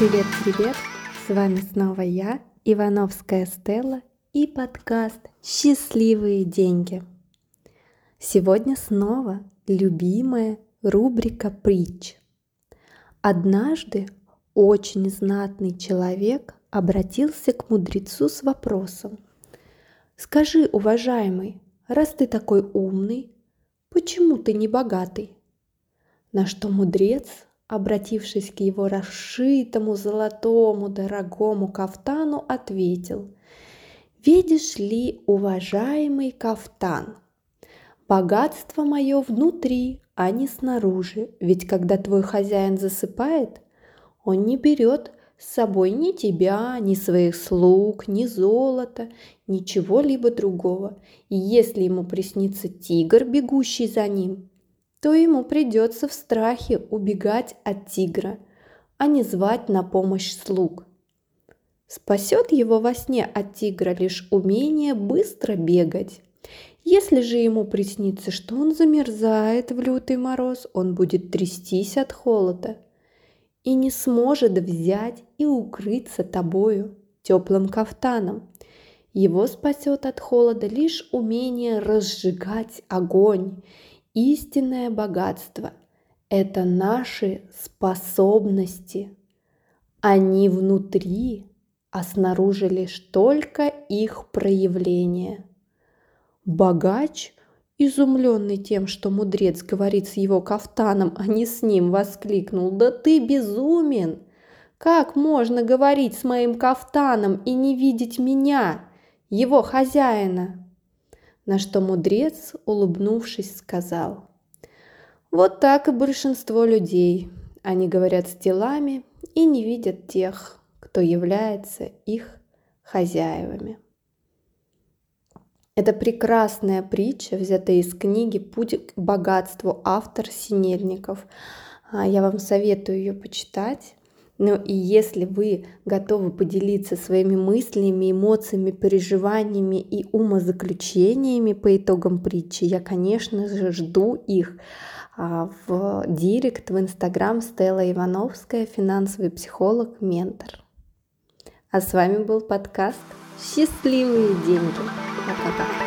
Привет-привет! С вами снова я, Ивановская Стелла и подкаст «Счастливые деньги». Сегодня снова любимая рубрика притч. Однажды очень знатный человек обратился к мудрецу с вопросом. «Скажи, уважаемый, раз ты такой умный, почему ты не богатый?» На что мудрец, обратившись к его расшитому золотому дорогому кафтану, ответил, «Видишь ли, уважаемый кафтан, богатство мое внутри, а не снаружи, ведь когда твой хозяин засыпает, он не берет с собой ни тебя, ни своих слуг, ни золота, ничего-либо другого. И если ему приснится тигр, бегущий за ним, то ему придется в страхе убегать от тигра, а не звать на помощь слуг. Спасет его во сне от тигра лишь умение быстро бегать. Если же ему приснится, что он замерзает в лютый мороз, он будет трястись от холода – и не сможет взять и укрыться тобою теплым кафтаном. Его спасет от холода лишь умение разжигать огонь. Истинное богатство – это наши способности. Они внутри, а снаружи лишь только их проявление. Богач Изумленный тем, что мудрец говорит с его кафтаном, а не с ним, воскликнул. «Да ты безумен! Как можно говорить с моим кафтаном и не видеть меня, его хозяина?» На что мудрец, улыбнувшись, сказал. «Вот так и большинство людей. Они говорят с телами и не видят тех, кто является их хозяевами». Это прекрасная притча, взятая из книги «Путь к богатству» автор Синельников. А, я вам советую ее почитать. Ну и если вы готовы поделиться своими мыслями, эмоциями, переживаниями и умозаключениями по итогам притчи, я, конечно же, жду их а, в директ в Инстаграм Стелла Ивановская, финансовый психолог, ментор. А с вами был подкаст «Счастливые деньги». Пока-пока.